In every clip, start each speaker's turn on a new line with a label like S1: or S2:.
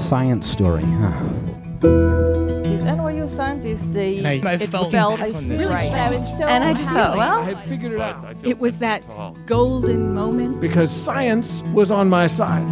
S1: science story, huh?
S2: Is NYU scientist the
S3: And I, I felt,
S4: felt
S3: on this.
S4: right.
S5: I was so
S4: And I just thought,
S5: happy.
S4: well,
S6: I had figured it out
S7: It was that golden moment.
S6: because science was on my side.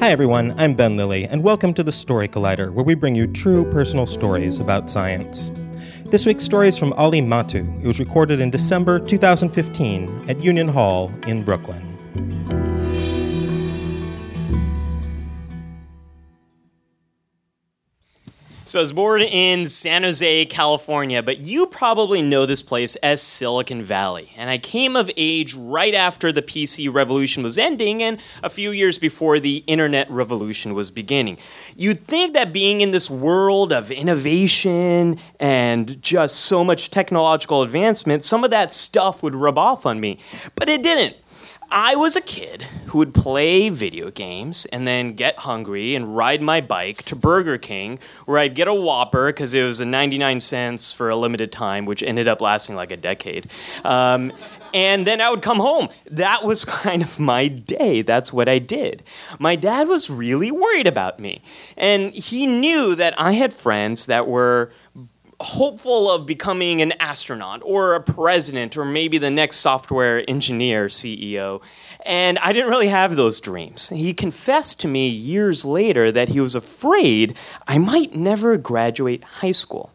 S8: Hi, everyone. I'm Ben Lillie, and welcome to the Story Collider, where we bring you true personal stories about science. This week's story is from Ali Mattu. It was recorded in December 2015 at Union Hall in Brooklyn.
S9: So I was born in San Jose, California, but you probably know this place as Silicon Valley. And I came of age right after the PC revolution was ending and a few years before the internet revolution was beginning. You'd think that being in this world of innovation and just so much technological advancement, some of that stuff would rub off on me. But it didn't. I was a kid who would play video games and then get hungry and ride my bike to Burger King where I'd get a Whopper because it was a 99 cents for a limited time, which ended up lasting like a decade. Um, and then I would come home. That was kind of my day. That's what I did. My dad was really worried about me. And he knew that I had friends that were hopeful of becoming an astronaut or a president or maybe the next software engineer CEO. And I didn't really have those dreams. He confessed to me years later that he was afraid I might never graduate high school.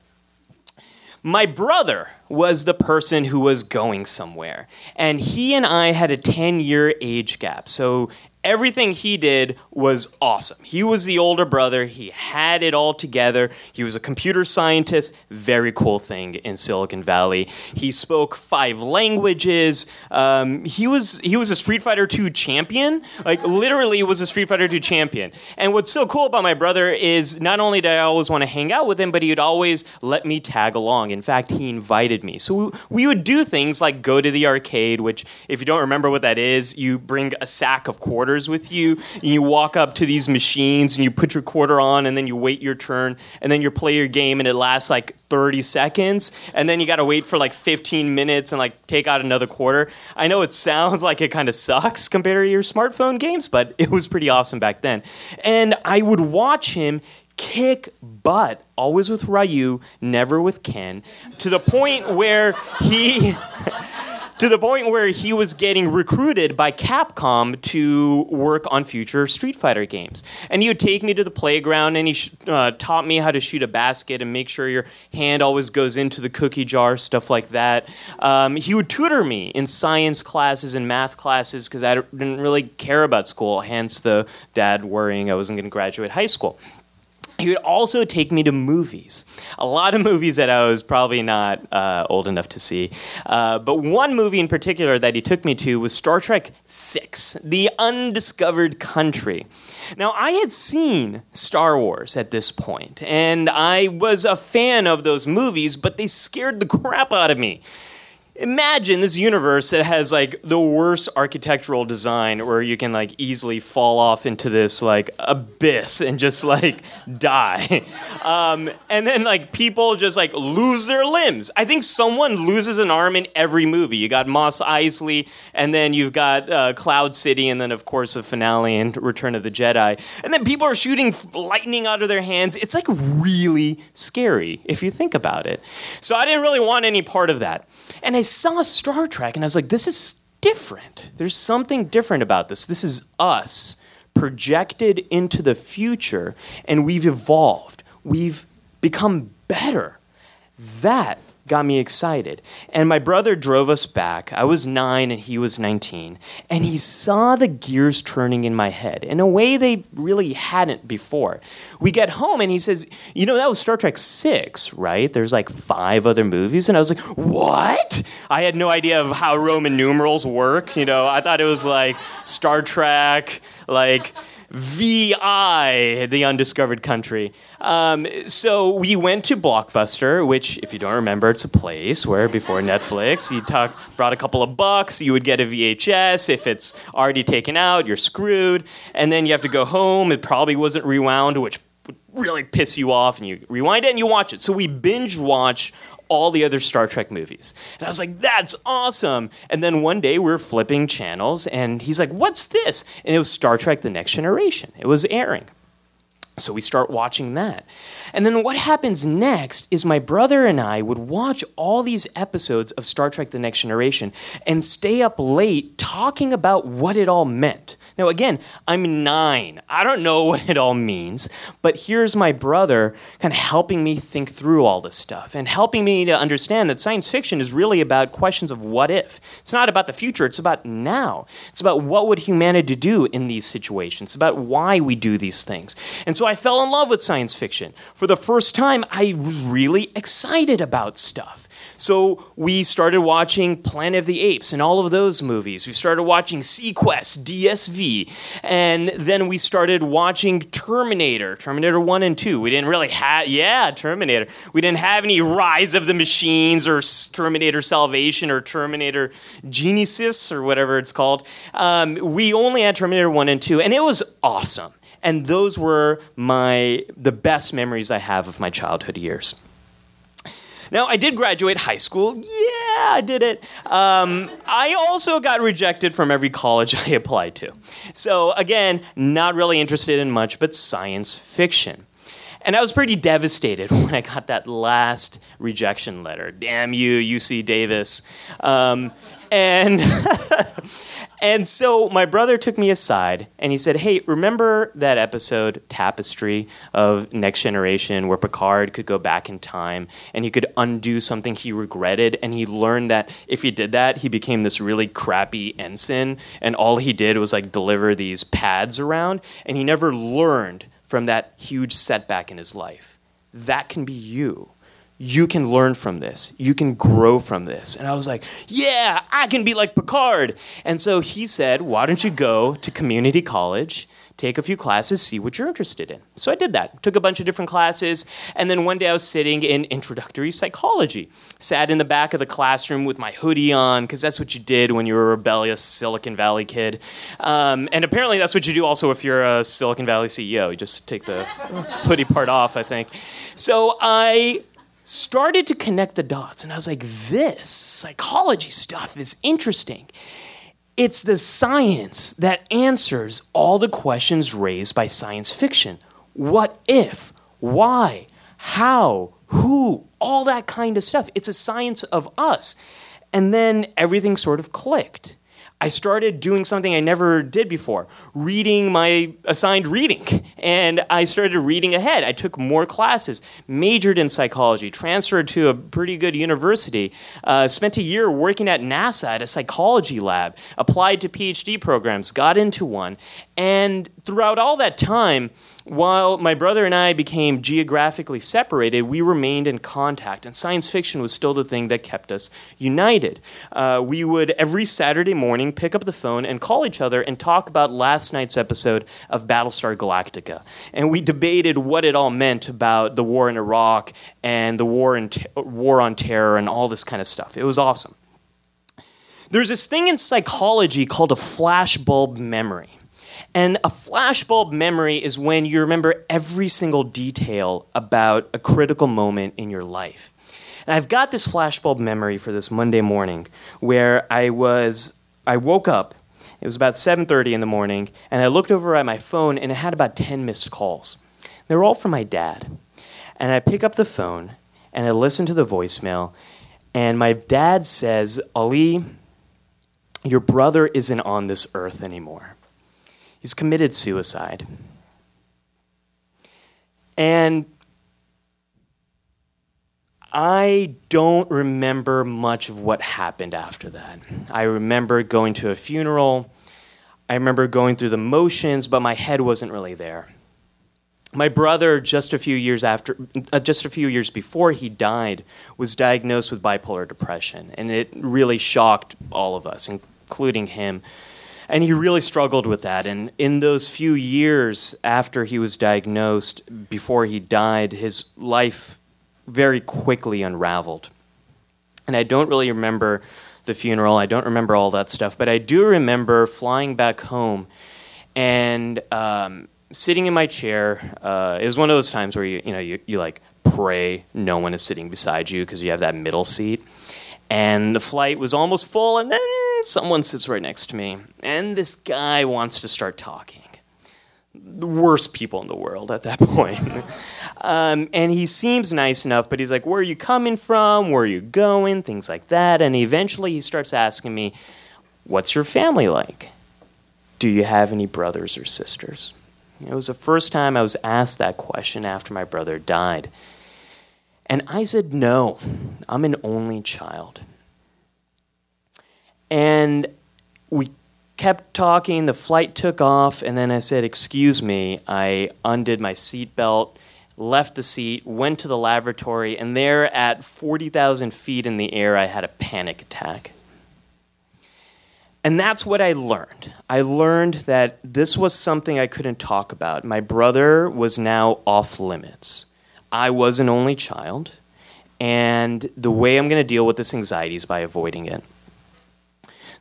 S9: My brother was the person who was going somewhere, and he and I had a 10 year age gap. So everything he did was awesome. He was the older brother, he had it all together. He was a computer scientist, very cool thing in Silicon Valley. He spoke five languages. Um, he was he was a Street Fighter 2 champion, like literally was a Street Fighter 2 champion. And what's so cool about my brother is not only did I always want to hang out with him, but he'd always let me tag along. In fact, he invited me. So we would do things like go to the arcade, which if you don't remember what that is, you bring a sack of quarters with you, and you walk up to these machines and you put your quarter on, and then you wait your turn, and then you play your game, and it lasts like 30 seconds, and then you got to wait for like 15 minutes and like take out another quarter. I know it sounds like it kind of sucks compared to your smartphone games, but it was pretty awesome back then. And I would watch him kick butt, always with Ryu, never with Ken, to the point where he. to the point where he was getting recruited by Capcom to work on future Street Fighter games. And he would take me to the playground and he sh- uh, taught me how to shoot a basket and make sure your hand always goes into the cookie jar, stuff like that. Um, he would tutor me in science classes and math classes because I didn't really care about school, hence the dad worrying I wasn't going to graduate high school he would also take me to movies. A lot of movies that I was probably not uh, old enough to see. Uh, but one movie in particular that he took me to was Star Trek VI The Undiscovered Country. Now, I had seen Star Wars at this point, and I was a fan of those movies, but they scared the crap out of me imagine this universe that has like the worst architectural design where you can like easily fall off into this like abyss and just like die. Um, and then like people just like lose their limbs. I think someone loses an arm in every movie. You got Mos Eisley and then you've got uh, cloud city and then of course the finale and return of the jedi. And then people are shooting lightning out of their hands. It's like really scary if you think about it. So i didn't really want any part of that. And I saw Star Trek and I was like, this is different. There's something different about this. This is us projected into the future and we've evolved. We've become better. That got me excited. And my brother drove us back. I was nine and he was 19. And he saw the gears turning in my head in a way they really hadn't before. We get home and he says, You know, that was Star Trek 6, right? There's like five other movies. And I was like, What? I had no idea of how Roman numerals work. You know, I thought it was like Star Trek, like. VI, the undiscovered country. Um, so we went to Blockbuster, which, if you don't remember, it's a place where before Netflix, you talk, brought a couple of bucks, you would get a VHS. If it's already taken out, you're screwed. And then you have to go home. It probably wasn't rewound, which would really piss you off, and you rewind it and you watch it. So we binge watch all the other Star Trek movies. And I was like, that's awesome. And then one day we are flipping channels, and he's like, what's this? And it was Star Trek The Next Generation. It was airing. So we start watching that. And then what happens next is my brother and I would watch all these episodes of Star Trek The Next Generation and stay up late talking about what it all meant. Now, again, I'm nine. I don't know what it all means, but here's my brother kind of helping me think through all this stuff and helping me to understand that science fiction is really about questions of what if. It's not about the future, it's about now. It's about what would humanity do in these situations, it's about why we do these things. And so I fell in love with science fiction. For the first time, I was really excited about stuff. So we started watching Planet of the Apes and all of those movies. We started watching seaQuest, DSV, and then we started watching Terminator, Terminator 1 and 2. We didn't really have, yeah, Terminator. We didn't have any Rise of the Machines or Terminator Salvation or Terminator Genisys or whatever it's called. Um, we only had Terminator 1 and 2, and it was awesome. And those were my the best memories I have of my childhood years. Now, I did graduate high school. Yeah, I did it. Um, I also got rejected from every college I applied to. So, again, not really interested in much but science fiction. And I was pretty devastated when I got that last rejection letter. Damn you, UC Davis. Um, and and so my brother took me aside and he said, "Hey, remember that episode Tapestry of Next Generation where Picard could go back in time and he could undo something he regretted and he learned that if he did that, he became this really crappy ensign and all he did was like deliver these pads around and he never learned from that huge setback in his life. That can be you." You can learn from this. You can grow from this. And I was like, yeah, I can be like Picard. And so he said, why don't you go to community college, take a few classes, see what you're interested in. So I did that. Took a bunch of different classes. And then one day I was sitting in introductory psychology. Sat in the back of the classroom with my hoodie on, because that's what you did when you were a rebellious Silicon Valley kid. Um, and apparently that's what you do also if you're a Silicon Valley CEO. You just take the hoodie part off, I think. So I started to connect the dots. And I was like, this psychology stuff is interesting. It's the science that answers all the questions raised by science fiction. What if? Why? How? Who? All that kind of stuff. It's a science of us. And then everything sort of clicked. I started doing something I never did before, reading my assigned reading. And I started reading ahead. I took more classes, majored in psychology, transferred to a pretty good university, uh, spent a year working at NASA at a psychology lab, applied to PhD programs, got into one. And throughout all that time, while my brother and I became geographically separated, we remained in contact, and science fiction was still the thing that kept us united. Uh, we would every Saturday morning pick up the phone and call each other and talk about last night's episode of Battlestar Galactica. And we debated what it all meant about the war in Iraq and the war, in t- war on terror and all this kind of stuff. It was awesome. There's this thing in psychology called a flashbulb memory. And a flashbulb memory is when you remember every single detail about a critical moment in your life. And I've got this flashbulb memory for this Monday morning where I was I woke up. It was about 7:30 in the morning and I looked over at my phone and it had about 10 missed calls. They were all from my dad. And I pick up the phone and I listen to the voicemail and my dad says, "Ali, your brother isn't on this earth anymore." He's committed suicide. And I don't remember much of what happened after that. I remember going to a funeral. I remember going through the motions, but my head wasn't really there. My brother, just a few years after, uh, just a few years before he died, was diagnosed with bipolar depression, and it really shocked all of us, including him. And he really struggled with that. And in those few years after he was diagnosed, before he died, his life very quickly unraveled. And I don't really remember the funeral, I don't remember all that stuff, but I do remember flying back home and um, sitting in my chair. Uh, it was one of those times where you, you know, you, you like pray no one is sitting beside you because you have that middle seat. And the flight was almost full, and then someone sits right next to me, and this guy wants to start talking. The worst people in the world at that point. um, and he seems nice enough, but he's like, Where are you coming from? Where are you going? Things like that. And eventually he starts asking me, What's your family like? Do you have any brothers or sisters? It was the first time I was asked that question after my brother died. And I said, No, I'm an only child. And we kept talking, the flight took off, and then I said, Excuse me. I undid my seatbelt, left the seat, went to the lavatory, and there at 40,000 feet in the air, I had a panic attack. And that's what I learned. I learned that this was something I couldn't talk about. My brother was now off limits. I was an only child, and the way I'm going to deal with this anxiety is by avoiding it.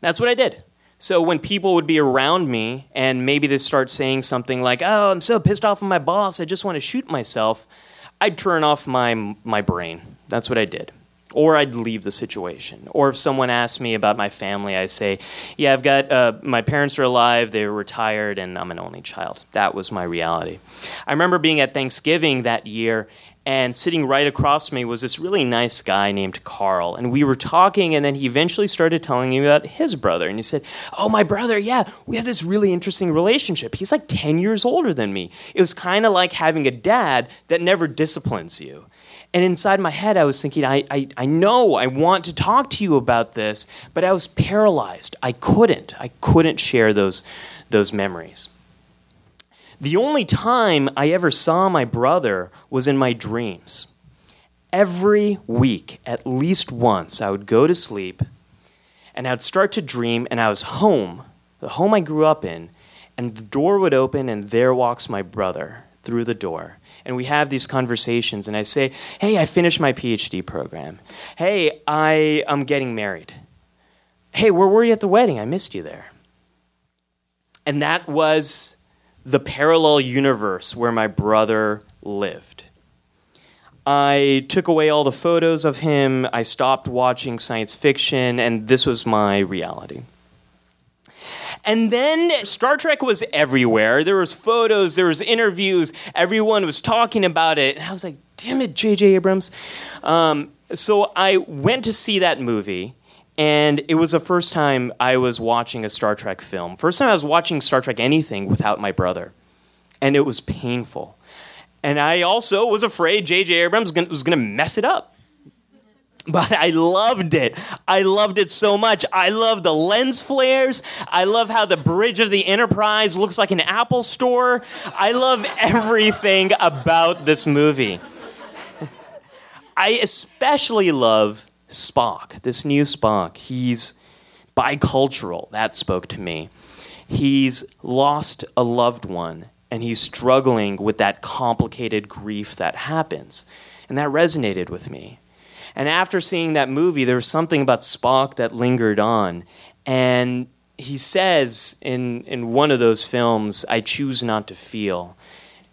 S9: That's what I did. So when people would be around me and maybe they start saying something like, "Oh, I'm so pissed off with my boss, I just want to shoot myself," I'd turn off my my brain. That's what I did or I'd leave the situation. Or if someone asked me about my family, I say, "Yeah, I've got uh, my parents are alive, they're retired, and I'm an only child." That was my reality. I remember being at Thanksgiving that year, and sitting right across me was this really nice guy named Carl, and we were talking, and then he eventually started telling me about his brother, and he said, "Oh, my brother, yeah, we have this really interesting relationship. He's like 10 years older than me. It was kind of like having a dad that never disciplines you." And inside my head, I was thinking, I, I, I know I want to talk to you about this, but I was paralyzed. I couldn't. I couldn't share those, those memories. The only time I ever saw my brother was in my dreams. Every week, at least once, I would go to sleep and I would start to dream, and I was home, the home I grew up in, and the door would open, and there walks my brother through the door and we have these conversations and I say, "Hey, I finished my PhD program. Hey, I am getting married. Hey, where were you at the wedding? I missed you there." And that was the parallel universe where my brother lived. I took away all the photos of him, I stopped watching science fiction, and this was my reality. And then Star Trek was everywhere. There was photos, there was interviews, everyone was talking about it. And I was like, damn it, J.J. Abrams. Um, so I went to see that movie. And it was the first time I was watching a Star Trek film. First time I was watching Star Trek anything without my brother. And it was painful. And I also was afraid J.J. Abrams was going to mess it up but I loved it. I loved it so much. I love the lens flares. I love how the bridge of the Enterprise looks like an Apple store. I love everything about this movie. I especially love Spock, this new Spock. He's bicultural. That spoke to me. He's lost a loved one and he's struggling with that complicated grief that happens. And that resonated with me. And after seeing that movie, there was something about Spock that lingered on. And he says in, in one of those films, I choose not to feel.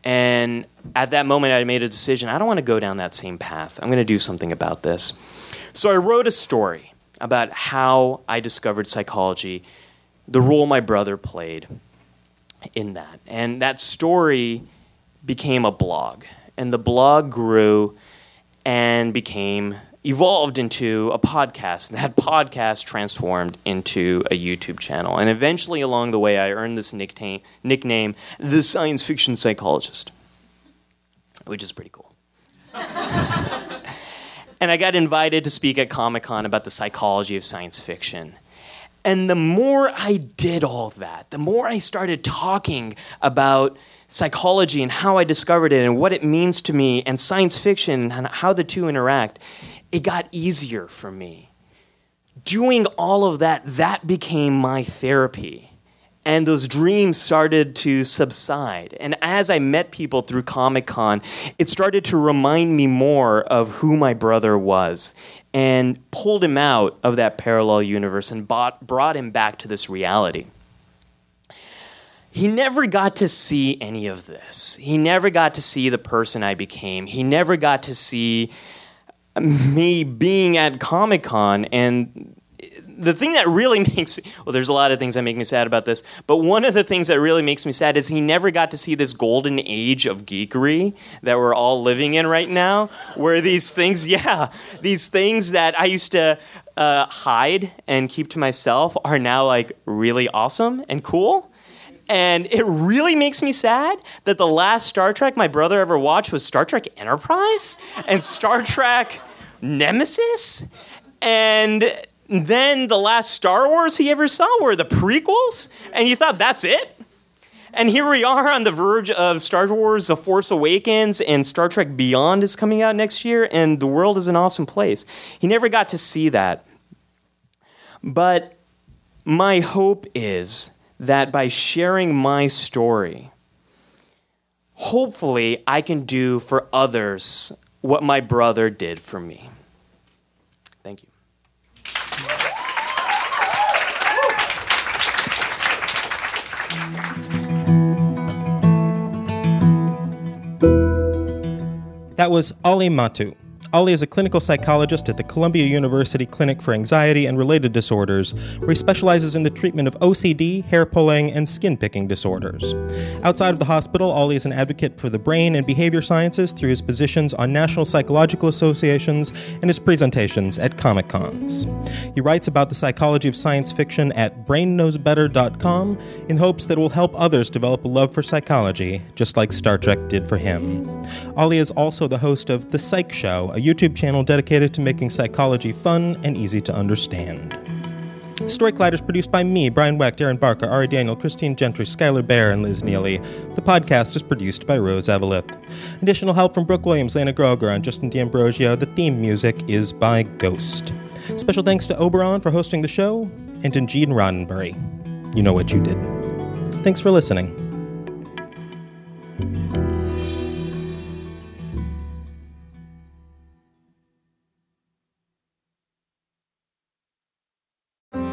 S9: And at that moment, I made a decision I don't want to go down that same path. I'm going to do something about this. So I wrote a story about how I discovered psychology, the role my brother played in that. And that story became a blog. And the blog grew and became evolved into a podcast. And that podcast transformed into a YouTube channel. And eventually, along the way, I earned this nickname, nickname the science fiction psychologist, which is pretty cool. and I got invited to speak at Comic Con about the psychology of science fiction. And the more I did all that, the more I started talking about psychology and how I discovered it and what it means to me and science fiction and how the two interact, it got easier for me. Doing all of that, that became my therapy. And those dreams started to subside. And as I met people through Comic Con, it started to remind me more of who my brother was and pulled him out of that parallel universe and bought, brought him back to this reality. he never got to see any of this. He never got to see the person I became. He never got to see me being at Comic Con and the thing that really makes well there's a lot of things that make me sad about this but one of the things that really makes me sad is he never got to see this golden age of geekery that we're all living in right now where these things yeah these things that i used to uh, hide and keep to myself are now like really awesome and cool and it really makes me sad that the last Star Trek my brother ever watched was Star Trek Enterprise and Star Trek Nemesis. And then the last Star Wars he ever saw were the prequels. And you thought, that's it? And here we are on the verge of Star Wars The Force Awakens, and Star Trek Beyond is coming out next year, and the world is an awesome place. He never got to see that. But my hope is that by sharing my story, hopefully I can do for others what my brother did for me.
S8: That was Ali Mattu. Ali is a clinical psychologist at the Columbia University Clinic for Anxiety and Related Disorders, where he specializes in the treatment of OCD, hair pulling, and skin picking disorders. Outside of the hospital, Ali is an advocate for the brain and behavior sciences through his positions on national psychological associations and his presentations at Comic Cons. He writes about the psychology of science fiction at brainknowsbetter.com in hopes that it will help others develop a love for psychology, just like Star Trek did for him. Ali is also the host of The Psych Show, a YouTube channel dedicated to making psychology fun and easy to understand. Story Collider is produced by me, Brian Wecht, Erin Barker, Ari Daniel, Christine Gentry, Skylar Bear, and Liz Neely. The podcast is produced by Rose Eveleth. Additional help from Brooke Williams, Lena Groeger, and Justin D'Ambrosio. The theme music is by Ghost. Special thanks to Oberon for hosting the show, and to Gene Roddenberry. You know what you did. Thanks for listening.